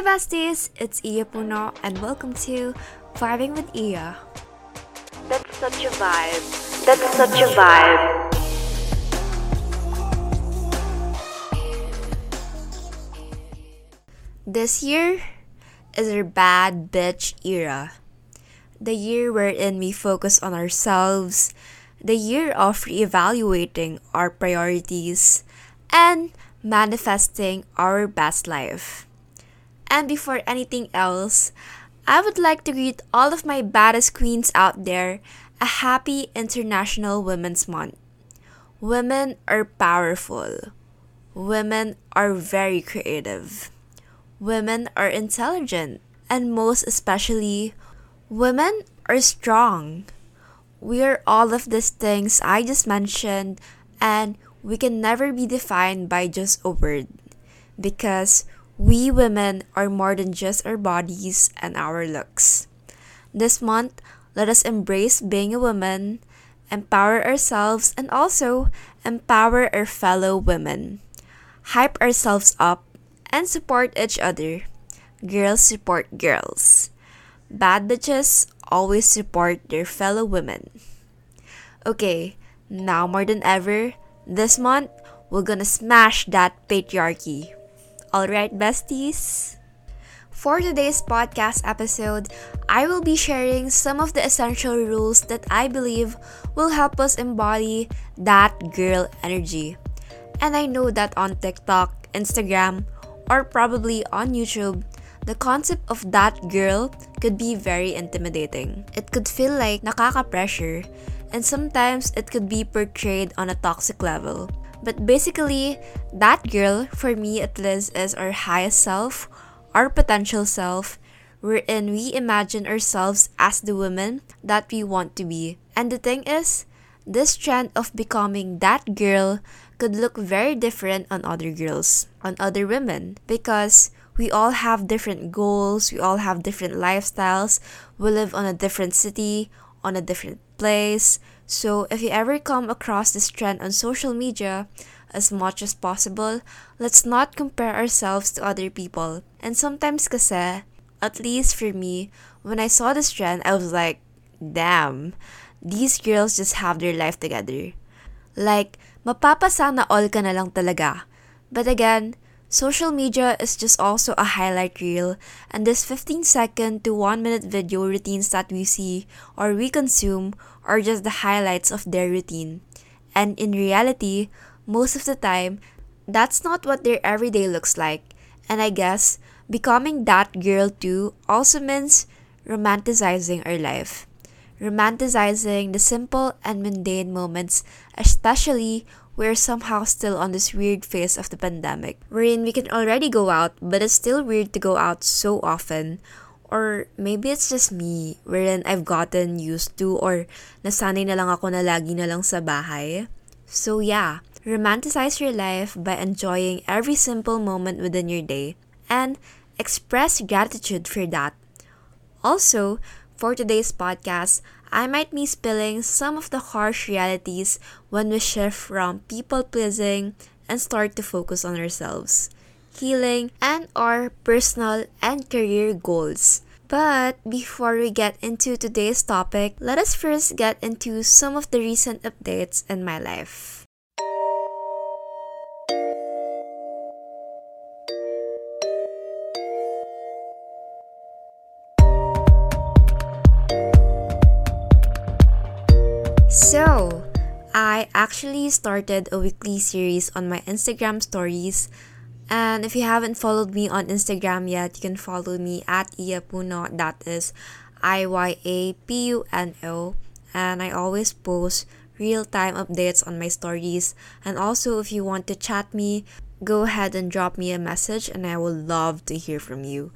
Hey besties, it's Iya Puno and welcome to Vibing with Iya. That's such a vibe. That's such a vibe. This year is our bad bitch era. The year wherein we focus on ourselves, the year of reevaluating our priorities, and manifesting our best life. And before anything else, I would like to greet all of my baddest queens out there a happy International Women's Month. Women are powerful. Women are very creative. Women are intelligent. And most especially, women are strong. We are all of these things I just mentioned, and we can never be defined by just a word. Because we women are more than just our bodies and our looks. This month, let us embrace being a woman, empower ourselves, and also empower our fellow women. Hype ourselves up and support each other. Girls support girls. Bad bitches always support their fellow women. Okay, now more than ever, this month, we're gonna smash that patriarchy. Alright, besties? For today's podcast episode, I will be sharing some of the essential rules that I believe will help us embody that girl energy. And I know that on TikTok, Instagram, or probably on YouTube, the concept of that girl could be very intimidating. It could feel like nakaka-pressure, and sometimes it could be portrayed on a toxic level. But basically, that girl, for me at least, is our highest self, our potential self, wherein we imagine ourselves as the woman that we want to be. And the thing is, this trend of becoming that girl could look very different on other girls, on other women, because we all have different goals, we all have different lifestyles, we live on a different city, on a different place. So, if you ever come across this trend on social media, as much as possible, let's not compare ourselves to other people. And sometimes kasi, at least for me, when I saw this trend, I was like, damn, these girls just have their life together. Like, mapapasana all ka na lang talaga. But again, social media is just also a highlight reel, and this 15 second to 1 minute video routines that we see or we consume are just the highlights of their routine. And in reality, most of the time, that's not what their everyday looks like. And I guess becoming that girl too also means romanticizing our life. Romanticizing the simple and mundane moments, especially we're somehow still on this weird phase of the pandemic, wherein we can already go out, but it's still weird to go out so often, or maybe it's just me, wherein I've gotten used to or nasanay na lang ako na lagi na lang sa bahay. So yeah, romanticize your life by enjoying every simple moment within your day and express gratitude for that. Also, for today's podcast, I might be spilling some of the harsh realities when we shift from people pleasing and start to focus on ourselves healing, and our personal and career goals. But before we get into today's topic, let us first get into some of the recent updates in my life. So, I actually started a weekly series on my Instagram stories and if you haven't followed me on Instagram yet, you can follow me at Iyapuno. That is I Y A P U N O. And I always post real time updates on my stories. And also, if you want to chat me, go ahead and drop me a message, and I will love to hear from you.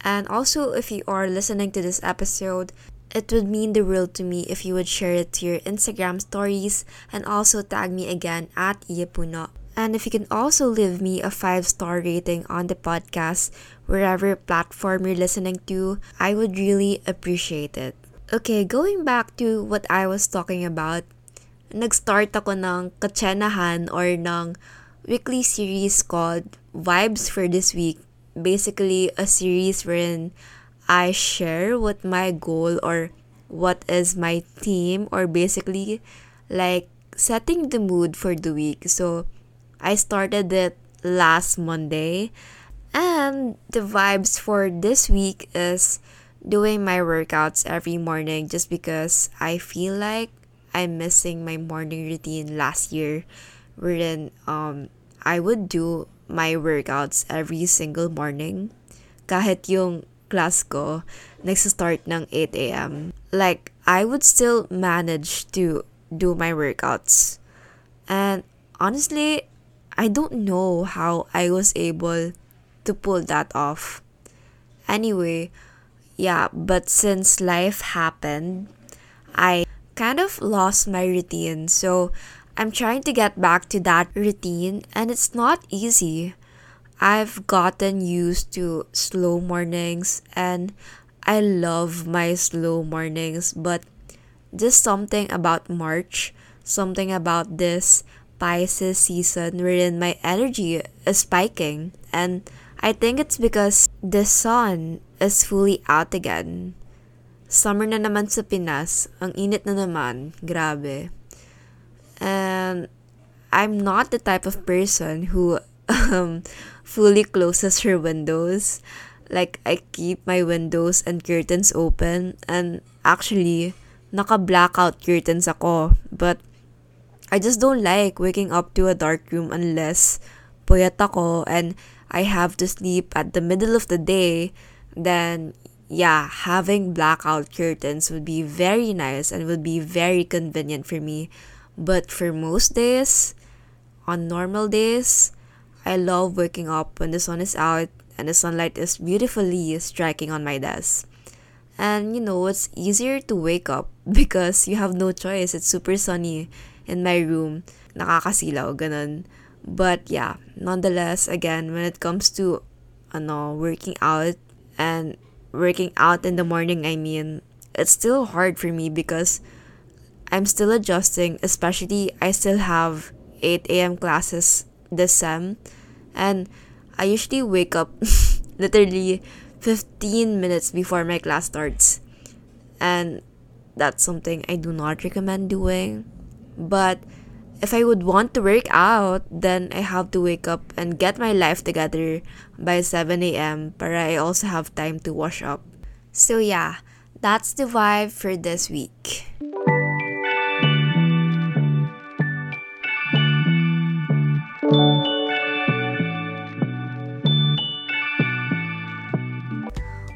And also, if you are listening to this episode, it would mean the world to me if you would share it to your Instagram stories and also tag me again at Iyapuno. And if you can also leave me a five star rating on the podcast, wherever platform you're listening to, I would really appreciate it. Okay, going back to what I was talking about, nag-start ako ng katsenahan or ng weekly series called Vibes for this week basically a series wherein I share what my goal or what is my theme or basically like setting the mood for the week. So I started it last Monday and the vibes for this week is doing my workouts every morning just because I feel like I'm missing my morning routine last year wherein um I would do my workouts every single morning kahit yung class ko start ng 8 a.m. Like, I would still manage to do my workouts. And honestly, I don't know how I was able to pull that off. Anyway, yeah, but since life happened, I kind of lost my routine. So I'm trying to get back to that routine, and it's not easy. I've gotten used to slow mornings, and I love my slow mornings, but just something about March, something about this Season wherein my energy is spiking, and I think it's because the sun is fully out again. Summer na naman sa Pinas, ang init na naman, grabe. And I'm not the type of person who um, fully closes her windows. Like, I keep my windows and curtains open. And actually, naka-blackout curtains ako. But, I just don't like waking up to a dark room unless puyat ako and I have to sleep at the middle of the day. Then, yeah, having blackout curtains would be very nice and would be very convenient for me but for most days, on normal days, I love waking up when the sun is out and the sunlight is beautifully striking on my desk. And you know, it's easier to wake up because you have no choice. It's super sunny in my room. Nakakasilaw, ganun. But yeah, nonetheless, again, when it comes to ano, working out and working out in the morning, I mean, it's still hard for me because I'm still adjusting, especially I still have 8 a.m. classes this sem. And I usually wake up literally 15 minutes before my class starts. And that's something I do not recommend doing. But if I would want to work out, then I have to wake up and get my life together by 7 a.m. But I also have time to wash up. So yeah, that's the vibe for this week.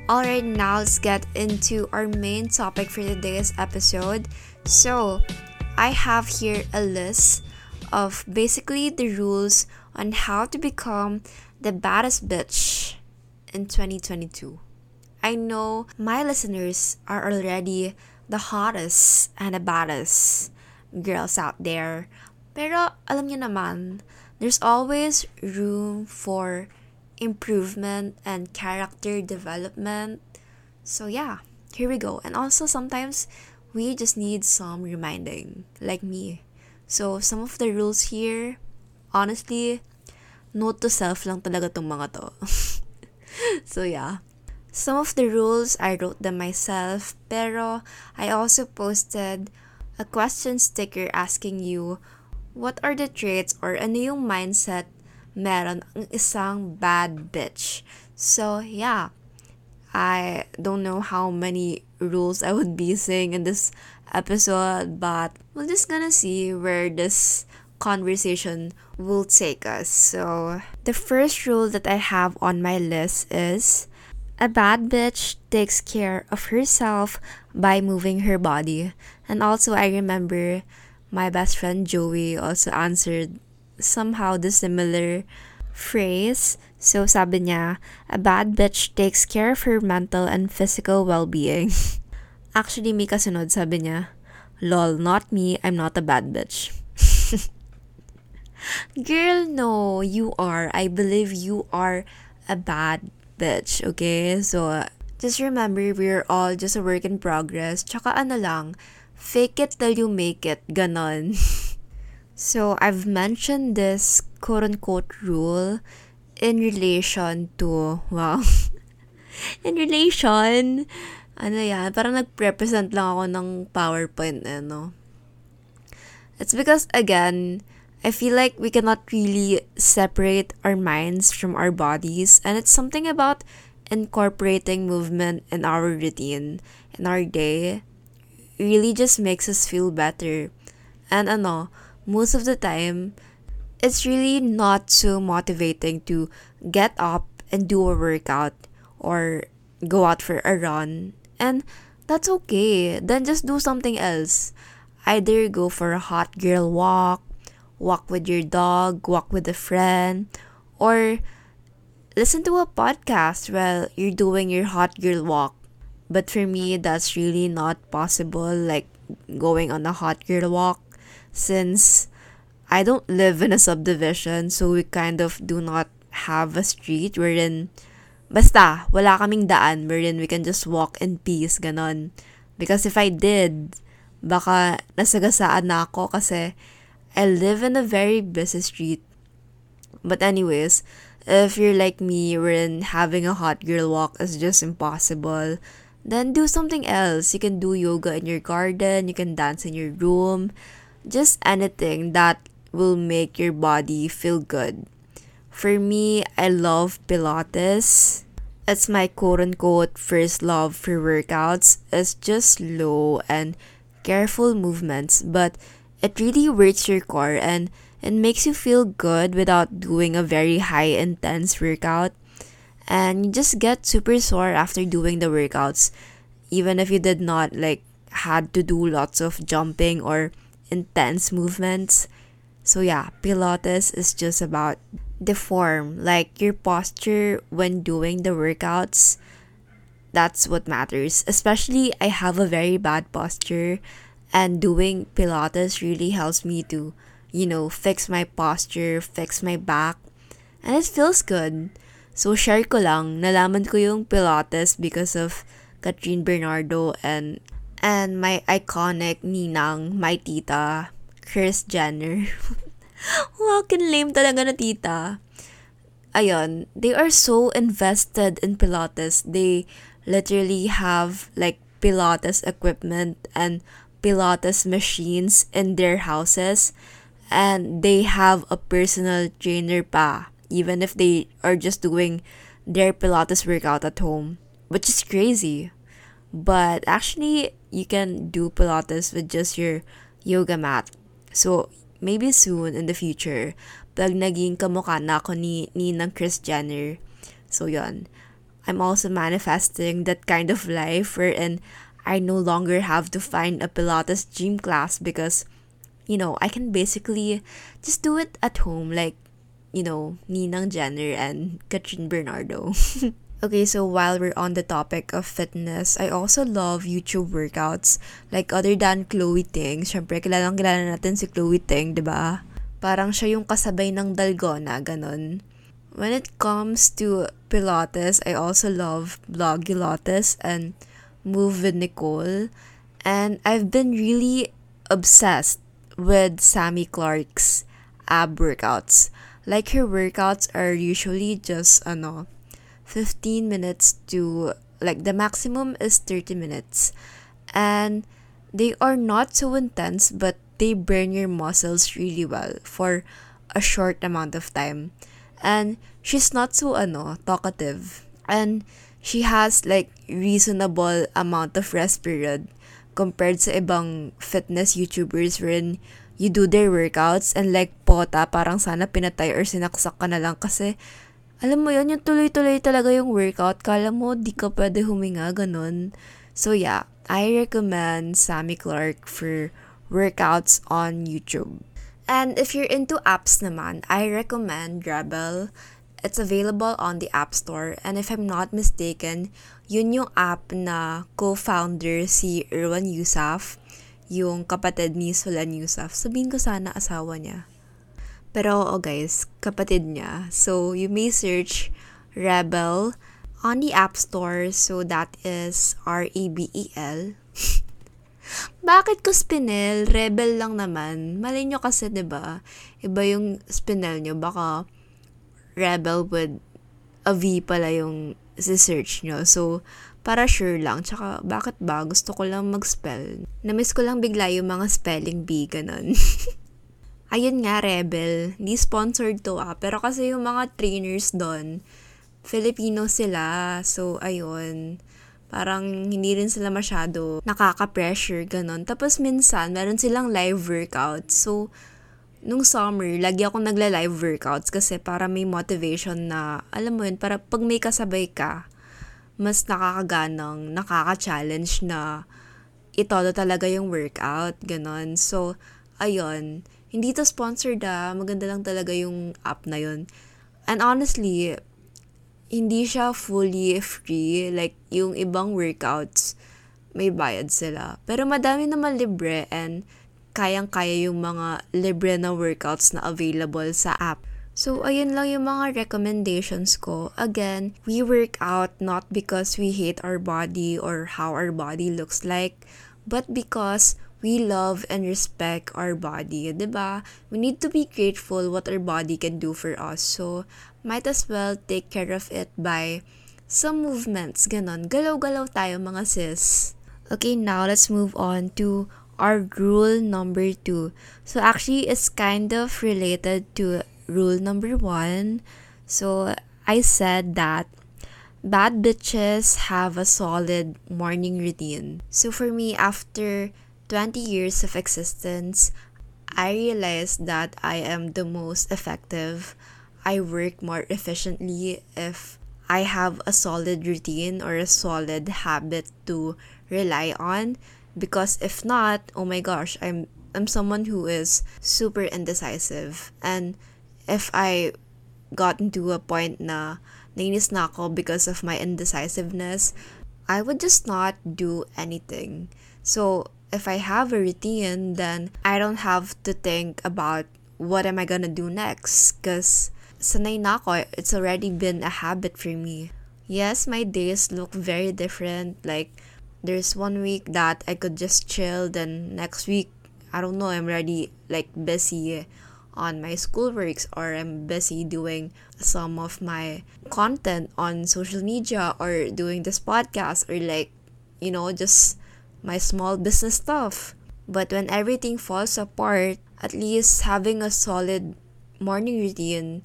Alright, now let's get into our main topic for today's episode. So, I have here a list of basically the rules on how to become the baddest bitch in 2022. I know my listeners are already the hottest and the baddest girls out there. Pero alam niyo naman, there's always room for improvement and character development. So, yeah, here we go. And also, sometimes we just need some reminding, like me. So, some of the rules here, honestly, note to self lang talaga tong mga to. so, yeah. Some of the rules, I wrote them myself, pero I also posted a question sticker asking you what are the traits or ano yung mindset meron ang isang bad bitch. So, yeah. I don't know how many rules I would be saying in this episode, but we're just gonna see where this conversation will take us. So, the first rule that I have on my list is a bad bitch takes care of herself by moving her body. And also, I remember my best friend Joey also answered somehow the similar phrase. So sabi niya, a bad bitch takes care of her mental and physical well-being. Actually, may kasunod, sabi niya, lol, not me, I'm not a bad bitch. Girl, no, you are. I believe you are a bad bitch, okay? So, just remember, we're all just a work in progress. Tsaka ano lang, fake it till you make it, ganon. So I've mentioned this quote unquote rule in relation to, well, in relation, ano yan, parang nag-represent lang ako ng PowerPoint, ano. It's because, again, I feel like we cannot really separate our minds from our bodies, and it's something about incorporating movement in our routine, in our day, really just makes us feel better. And ano, most of the time, it's really not so motivating to get up and do a workout or go out for a run. And that's okay. Then just do something else. Either go for a hot girl walk, walk with your dog, walk with a friend, or listen to a podcast while you're doing your hot girl walk. But for me, that's really not possible, like going on a hot girl walk, since I don't live in a subdivision, so we kind of do not have a street wherein basta wala kaming daan wherein we can just walk in peace ganon. Because if I did, baka nasagasaan na ako kasi I live in a very busy street. But anyways, if you're like me wherein having a hot girl walk is just impossible, then do something else. You can do yoga in your garden, you can dance in your room, just anything that will make your body feel good. For me, I love Pilates. It's my quote unquote first love for workouts. It's just slow and careful movements, but it really works your core and it makes you feel good without doing a very high intense workout. And you just get super sore after doing the workouts, even if you did not like had to do lots of jumping or intense movements. So yeah, Pilates is just about the form, like your posture when doing the workouts. That's what matters. Especially I have a very bad posture and doing Pilates really helps me to, you know, fix my posture, fix my back, and it feels good. So share ko lang, nalaman ko yung Pilates because of Kathryn Bernardo and and my iconic ninang, my tita, Kris Jenner. wow, lame talaga na tita. Ayun, they are so invested in Pilates. They literally have like Pilates equipment and Pilates machines in their houses and they have a personal trainer pa even if they are just doing their Pilates workout at home, which is crazy. But actually, you can do Pilates with just your yoga mat. So, maybe soon in the future, pag naging kamukha na ako ni, ni ng Kris Jenner. So, yon. I'm also manifesting that kind of life wherein I no longer have to find a Pilates gym class because, you know, I can basically just do it at home like, you know, Ninang Jenner and Kathryn Bernardo. Okay, so while we're on the topic of fitness, I also love YouTube workouts. Like, other than Chloe Ting, syempre, kilalang kilala natin si Chloe Ting, di ba? Parang siya yung kasabay ng Dalgona, ganun. When it comes to Pilates, I also love Blogilates and Move with Nicole. And I've been really obsessed with Sami Clarke's ab workouts. Like, her workouts are usually just, ano, 15 minutes to like the maximum is 30 minutes. And they are not so intense but they burn your muscles really well for a short amount of time. And she's not so ano talkative. And she has like reasonable amount of rest period compared sa ibang fitness YouTubers wherein you do their workouts and like pota parang sana pinatay or sinaksak ka na lang kasi alam mo yun, yung tuloy-tuloy talaga yung workout. Kala mo, di ka pwede huminga, ganun. So yeah, I recommend Sammy Clark for workouts on YouTube. And if you're into apps naman, I recommend Rebel. It's available on the App Store. And if I'm not mistaken, yun yung app na co-founder si Irwan Yusuf, yung kapatid ni Solan Yusuf. Sabihin ko sana asawa niya. Pero oo guys, kapatid niya. So, you may search Rebel on the App Store. So, that is R-E-B-E-L. Bakit ko spinel? Rebel lang naman. Malay nyo kasi, ba Iba yung spinel nyo. Baka rebel with a V pala yung search nyo. So, para sure lang. Tsaka, bakit ba? Gusto ko lang mag-spell. Namiss ko lang bigla yung mga spelling bee, ganun. Ayun nga, Rebel. Hindi sponsored to ah. Pero kasi yung mga trainers doon, Filipino sila. So, ayun. Parang hindi rin sila masyado nakaka-pressure, ganun. Tapos minsan, meron silang live workout. So, nung summer, lagi ako nagla-live workouts kasi para may motivation na, alam mo yun, para pag may kasabay ka, mas nakakaganang, nakaka-challenge na itodo talaga yung workout, ganon. So, ayun, hindi to sponsored ah, maganda lang talaga yung app na yun. And honestly, hindi siya fully free. Like, yung ibang workouts, may bayad sila. Pero madami naman libre and kayang-kaya yung mga libre na workouts na available sa app. So, ayun lang yung mga recommendations ko. Again, we work out not because we hate our body or how our body looks like, but because we love and respect our body, 'di ba? We need to be grateful what our body can do for us. So, might as well take care of it by some movements, ganon. Galaw-galaw tayo mga sis. Okay, now let's move on to our rule number two. So actually, it's kind of related to rule number one. So I said that bad bitches have a solid morning routine. So for me, after 20 years of existence, I realized that I am the most effective. I work more efficiently if I have a solid routine or a solid habit to rely on because if not, oh my gosh, I'm I'm someone who is super indecisive and if I got into a point na nainis na ako because of my indecisiveness, I would just not do anything. So, if I have a routine, then I don't have to think about what am I gonna do next because sanay na ako. It's already been a habit for me. Yes, my days look very different. Like, there's one week that I could just chill, then next week, I don't know, I'm already like busy on my schoolworks or I'm busy doing some of my content on social media or doing this podcast or like, you know, just my small business stuff. But when everything falls apart, at least having a solid morning routine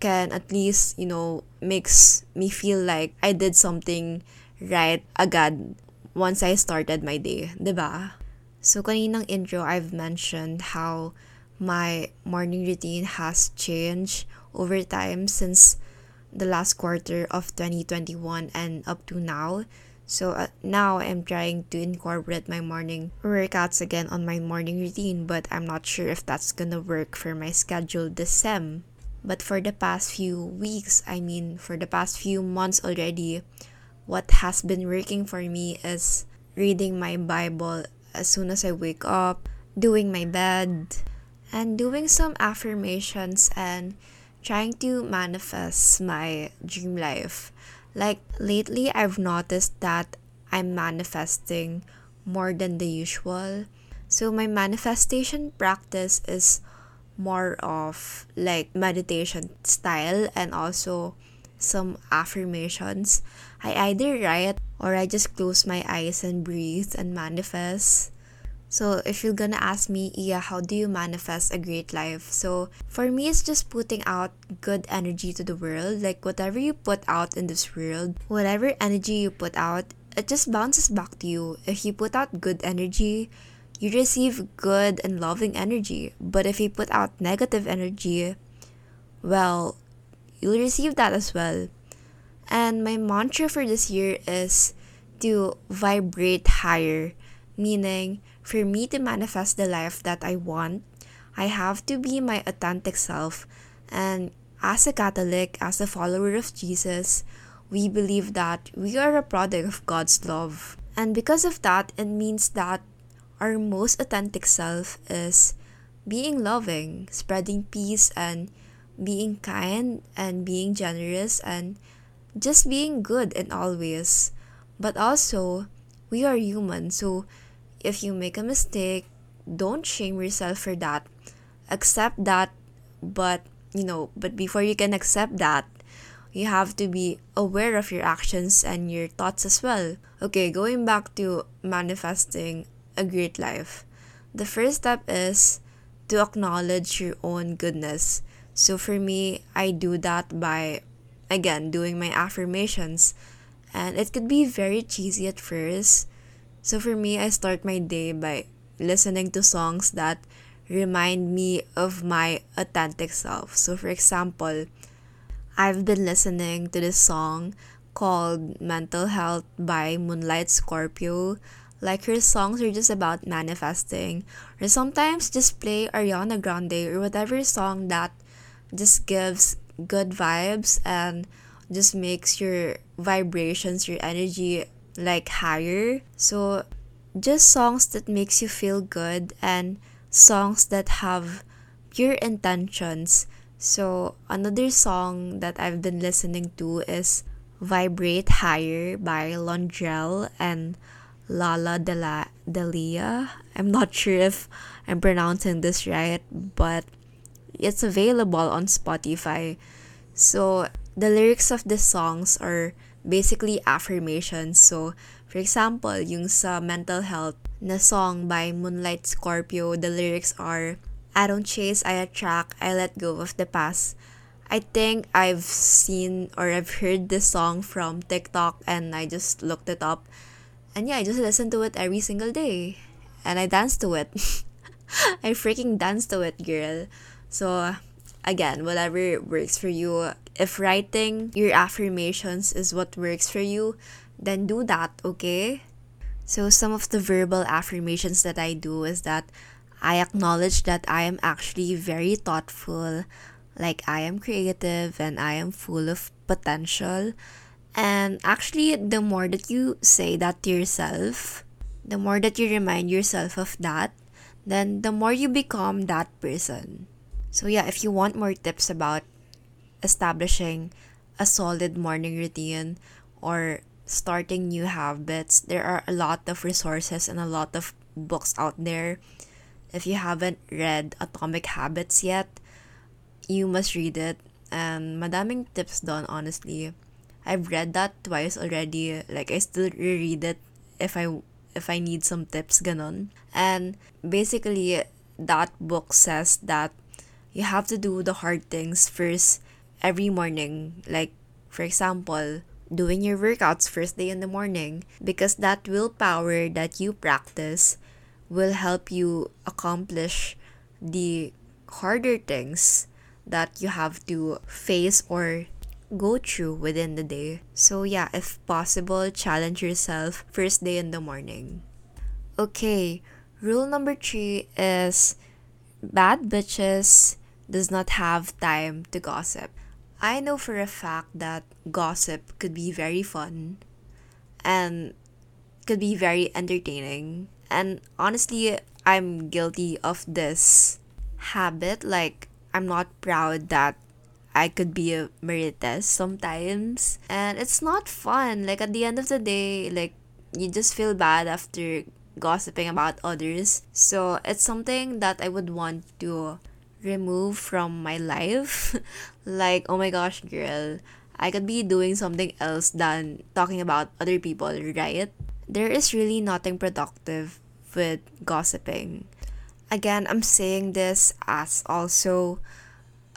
can at least, you know, makes me feel like I did something right agad once I started my day, ba? So kaninang intro I've mentioned how my morning routine has changed over time since the last quarter of 2021 and up to now. So uh, now I'm trying to incorporate my morning workouts again on my morning routine, but I'm not sure if that's gonna work for my schedule this sem. But for the past few weeks, I mean, for the past few months already, what has been working for me is reading my Bible as soon as I wake up, doing my bed, and doing some affirmations and trying to manifest my dream life. Like lately, I've noticed that I'm manifesting more than the usual. So, my manifestation practice is more of like meditation style and also some affirmations. I either write or I just close my eyes and breathe and manifest. So, if you're gonna ask me, yeah, how do you manifest a great life? So, for me, it's just putting out good energy to the world. Like, whatever you put out in this world, whatever energy you put out, it just bounces back to you. If you put out good energy, you receive good and loving energy. But if you put out negative energy, well, you'll receive that as well. And my mantra for this year is to vibrate higher, meaning, for me to manifest the life that I want, I have to be my authentic self. And as a Catholic, as a follower of Jesus, we believe that we are a product of God's love. And because of that, it means that our most authentic self is being loving, spreading peace, and being kind, and being generous, and just being good in all ways. But also, we are human, so if you make a mistake, don't shame yourself for that. Accept that, but you know, but before you can accept that, you have to be aware of your actions and your thoughts as well. Okay, going back to manifesting a great life. The first step is to acknowledge your own goodness. So for me, I do that by again doing my affirmations. And it could be very cheesy at first. So for me, I start my day by listening to songs that remind me of my authentic self. So for example, I've been listening to this song called Mental Health by Moonlight Scorpio. Like her songs are just about manifesting. Or sometimes just play Ariana Grande or whatever song that just gives good vibes and just makes your vibrations, your energy like higher. So just songs that makes you feel good and songs that have pure intentions so another song that I've been listening to is Vibrate Higher by Londrelle and Lala Dela Delia. I'm not sure if I'm pronouncing this right, but it's available on Spotify. So the lyrics of the songs are basically affirmations. So for example, yung sa mental health na song by Moonlight Scorpio, the lyrics are I don't chase, I attract, I let go of the past. I think I've seen or I've heard this song from TikTok and I just looked it up. And yeah, I just listen to it every single day. And I dance to it. I freaking dance to it, girl. So, again, whatever works for you. If writing your affirmations is what works for you, then do that, okay? So, some of the verbal affirmations that I do is that I acknowledge that I am actually very thoughtful, like I am creative and I am full of potential. And actually, the more that you say that to yourself, the more that you remind yourself of that, then the more you become that person. So, yeah, if you want more tips about establishing a solid morning routine or starting new habits, there are a lot of resources and a lot of books out there if you haven't read Atomic Habits yet, you must read it. And madaming tips doon, honestly. I've read that twice already. Like, I still reread it if I if I need some tips, ganon. And basically, that book says that you have to do the hard things first every morning. Like, for example, doing your workouts first day in the morning because that willpower that you practice will help you accomplish the harder things that you have to face or go through within the day. So, yeah, if possible, challenge yourself first day in the morning. Okay, rule number three is bad bitches does not have time to gossip. I know for a fact that gossip could be very fun and could be very entertaining and honestly, I'm guilty of this habit. Like, I'm not proud that I could be a Marites sometimes. And it's not fun. Like, at the end of the day, like, you just feel bad after gossiping about others. So, it's something that I would want to remove from my life. like, oh my gosh, girl, I could be doing something else than talking about other people, right? there is really nothing productive with gossiping. Again, I'm saying this as also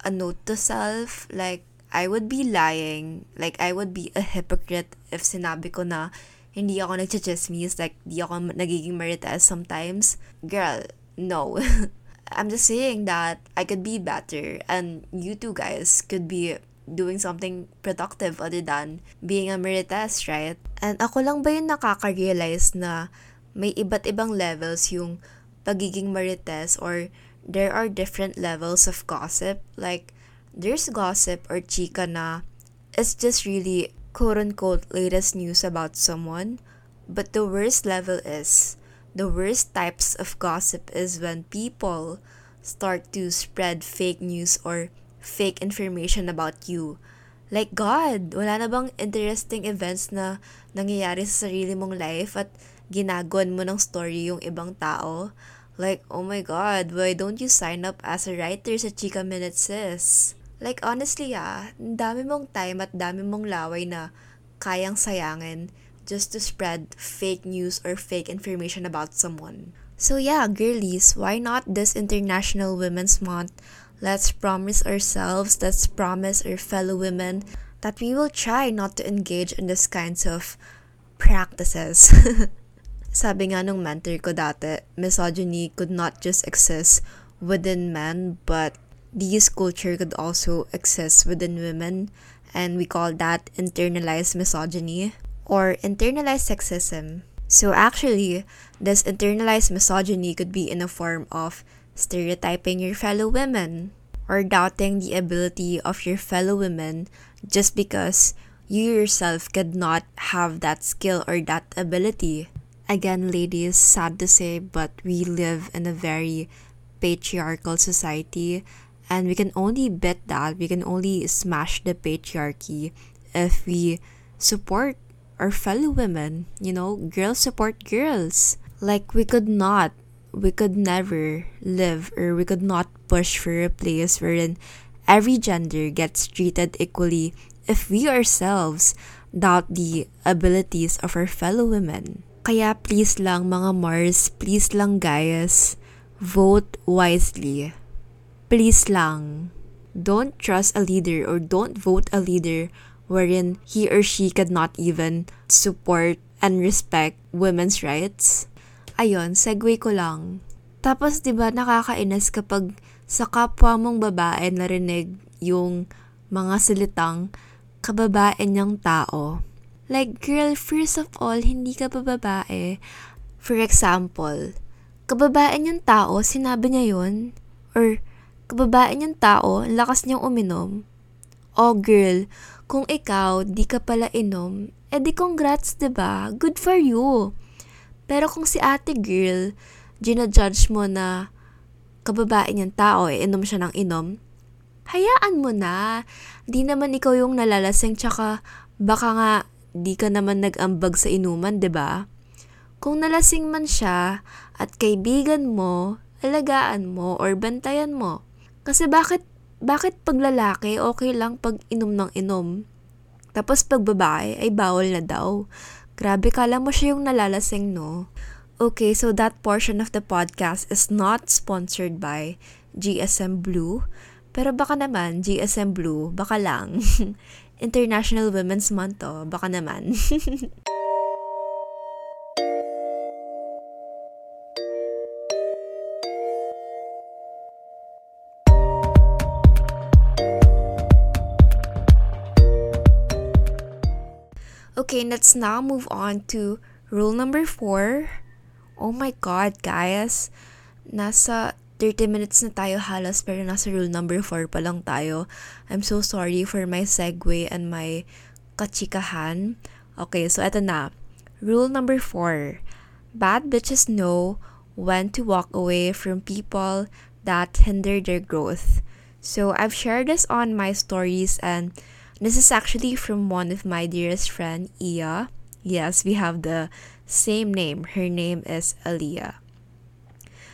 a note to self. Like, I would be lying. Like, I would be a hypocrite if sinabi ko na hindi ako nagchichismis. Like, di ako nagiging marites sometimes. Girl, no. I'm just saying that I could be better. And you two guys could be doing something productive other than being a Marites, right? And ako lang ba yung nakaka-realize na may iba't ibang levels yung pagiging Marites or there are different levels of gossip. Like, there's gossip or chika na it's just really quote-unquote latest news about someone. But the worst level is, the worst types of gossip is when people start to spread fake news or fake information about you. Like, God, wala na bang interesting events na nangyayari sa sarili mong life at ginagawan mo ng story yung ibang tao? Like, oh my God, why don't you sign up as a writer sa Chika Minute, sis? Like honestly ah, dami mong time at dami mong laway na kayang sayangin just to spread fake news or fake information about someone. So yeah, girlies, why not this International Women's Month? Let's promise ourselves, let's promise our fellow women that we will try not to engage in this kinds of practices. Sabi nga nung mentor ko dati, misogyny could not just exist within men, but these culture could also exist within women, and we call that internalized misogyny or internalized sexism. So actually, this internalized misogyny could be in a form of stereotyping your fellow women or doubting the ability of your fellow women just because you yourself could not have that skill or that ability. Again, ladies, sad to say, but we live in a very patriarchal society and we can only beat that, we can only smash the patriarchy if we support our fellow women. You know, girls support girls. Like, we could not, we could never live or we could not push for a place wherein every gender gets treated equally if we ourselves doubt the abilities of our fellow women. Kaya please lang mga Mars, please lang guys, vote wisely. Please lang. Don't trust a leader or don't vote a leader wherein he or she could not even support and respect women's rights. Ayon, segue ko lang. Tapos 'di ba nakakainis kapag sa kapwa mong babae narinig yung mga salitang kababae niyang tao. Like, girl, first of all, hindi ka pa babae. For example, kababae niyang tao, sinabi niya yun? Or, kababae niyang tao, ang lakas niyang uminom? Oh, girl, kung ikaw, di ka pala inom, edi congrats, ba diba? Good for you. Pero kung si ate girl, ginajudge mo na kababae niyang tao, eh, inom siya ng inom, hayaan mo na. Di naman ikaw yung nalalasing, tsaka baka nga di ka naman nag-ambag sa inuman, ba? Kung nalasing man siya at kaibigan mo, alagaan mo or bantayan mo. Kasi bakit bakit pag lalaki okay lang pag inom ng inom? Tapos pag babae ay bawal na daw. Grabe kala mo siya yung nalalasing, no? Okay, so that portion of the podcast is not sponsored by GSM Blue. Pero baka naman, GSM Blue, baka lang. International Women's Month to, baka naman. okay, let's now move on to rule number 4. Oh my god, guys. Nasa 30 minutes na tayo halos pero nasa rule number 4 pa lang tayo. I'm so sorry for my segue and my kachikahan. Okay, so eto na. Rule number 4. Bad bitches know when to walk away from people that hinder their growth. So I've shared this on my stories and this is actually from one of my dearest friend, Iya. Yes, we have the same name. Her name is Aliyah.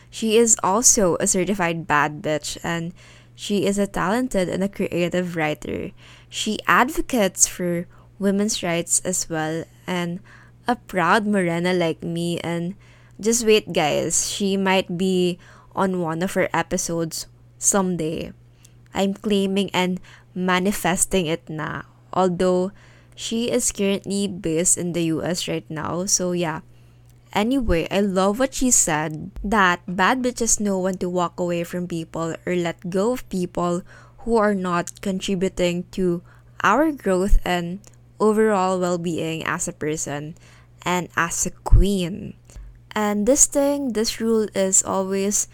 She is also a certified bad bitch and she is a talented and a creative writer. She advocates for women's rights as well and a proud Morena like me and just wait guys, she might be on one of her episodes someday. I'm claiming and manifesting it na. Although she is currently based in the US right now. So yeah, Anyway, I love what she said that bad bitches know when to walk away from people or let go of people who are not contributing to our growth and overall well being as a person and as a queen. And this thing, this rule is always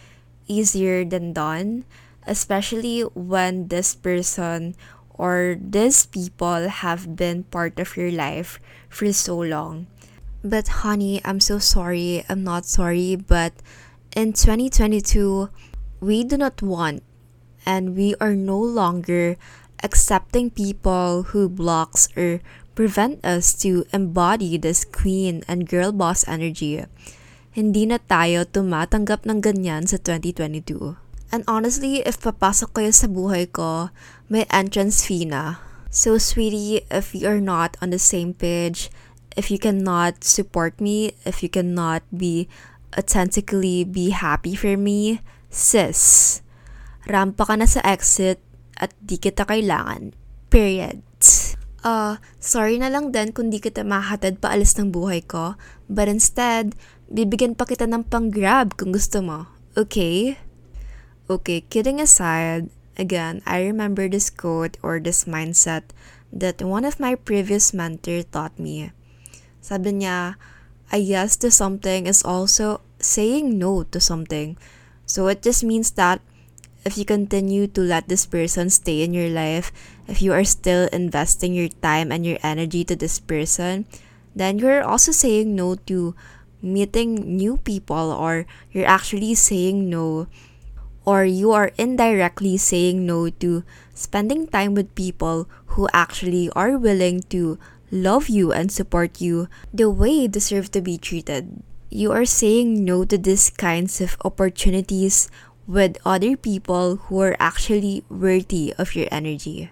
easier than done, especially when this person or these people have been part of your life for so long. But honey, I'm so sorry. I'm not sorry, but in 2022, we do not want and we are no longer accepting people who blocks or prevent us to embody this queen and girl boss energy. Hindi na tayo tumatanggap ng ganyan sa 2022. And honestly, if papasok kayo sa buhay ko, may entrance fee na. So sweetie, if you're not on the same page, if you cannot support me, if you cannot be authentically be happy for me, sis, rampa ka na sa exit at di kita kailangan. Period. Uh, sorry na lang din kung di kita mahatid pa alis ng buhay ko, but instead, bibigyan pa kita ng pang-grab kung gusto mo. Okay? Okay, kidding aside, again, I remember this quote or this mindset that one of my previous mentor taught me. Sabi niya, a yes to something is also saying no to something. So it just means that if you continue to let this person stay in your life, if you are still investing your time and your energy to this person, then you're also saying no to meeting new people or you're actually saying no or you are indirectly saying no to spending time with people who actually are willing to love you and support you the way you deserve to be treated. You are saying no to these kinds of opportunities with other people who are actually worthy of your energy.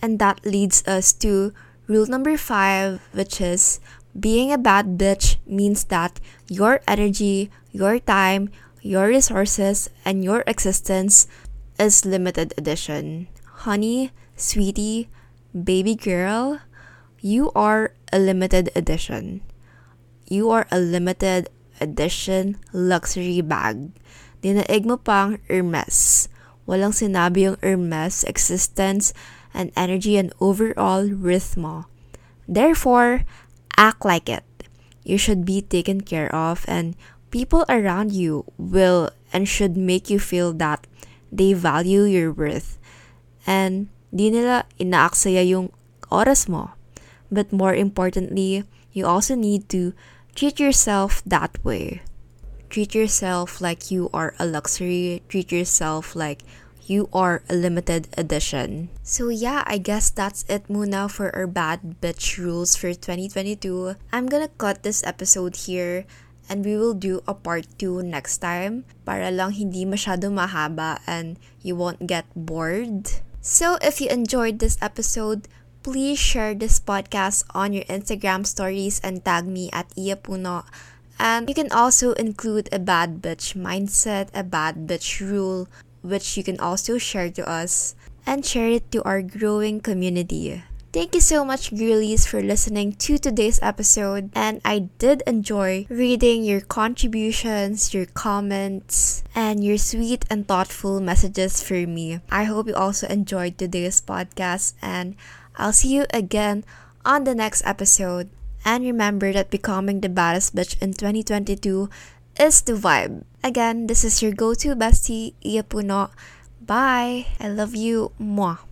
And that leads us to rule number five, which is being a bad bitch means that your energy, your time, your resources, and your existence is limited edition. Honey, sweetie, baby girl, you are a limited edition. You are a limited edition luxury bag. Dinaig mo pang Hermes. Walang sinabi yung Hermes existence and energy and overall mo. Therefore, act like it. You should be taken care of and people around you will and should make you feel that they value your worth and di nila inaaksaya yung oras mo. But more importantly, you also need to treat yourself that way. Treat yourself like you are a luxury. Treat yourself like you are a limited edition. So yeah, I guess that's it muna for our bad bitch rules for 2022. I'm gonna cut this episode here and we will do a part 2 next time para lang hindi masyado mahaba and you won't get bored. So if you enjoyed this episode, please share this podcast on your Instagram stories and tag me at iyapuno. And you can also include a bad bitch mindset, a bad bitch rule, which you can also share to us and share it to our growing community. Thank you so much, girlies, for listening to today's episode. And I did enjoy reading your contributions, your comments, and your sweet and thoughtful messages for me. I hope you also enjoyed today's podcast, and I'll see you again on the next episode. And remember that becoming the baddest bitch in 2022 is the vibe. Again, this is your go to bestie, Iya Puno. Bye. I love you. Mwah.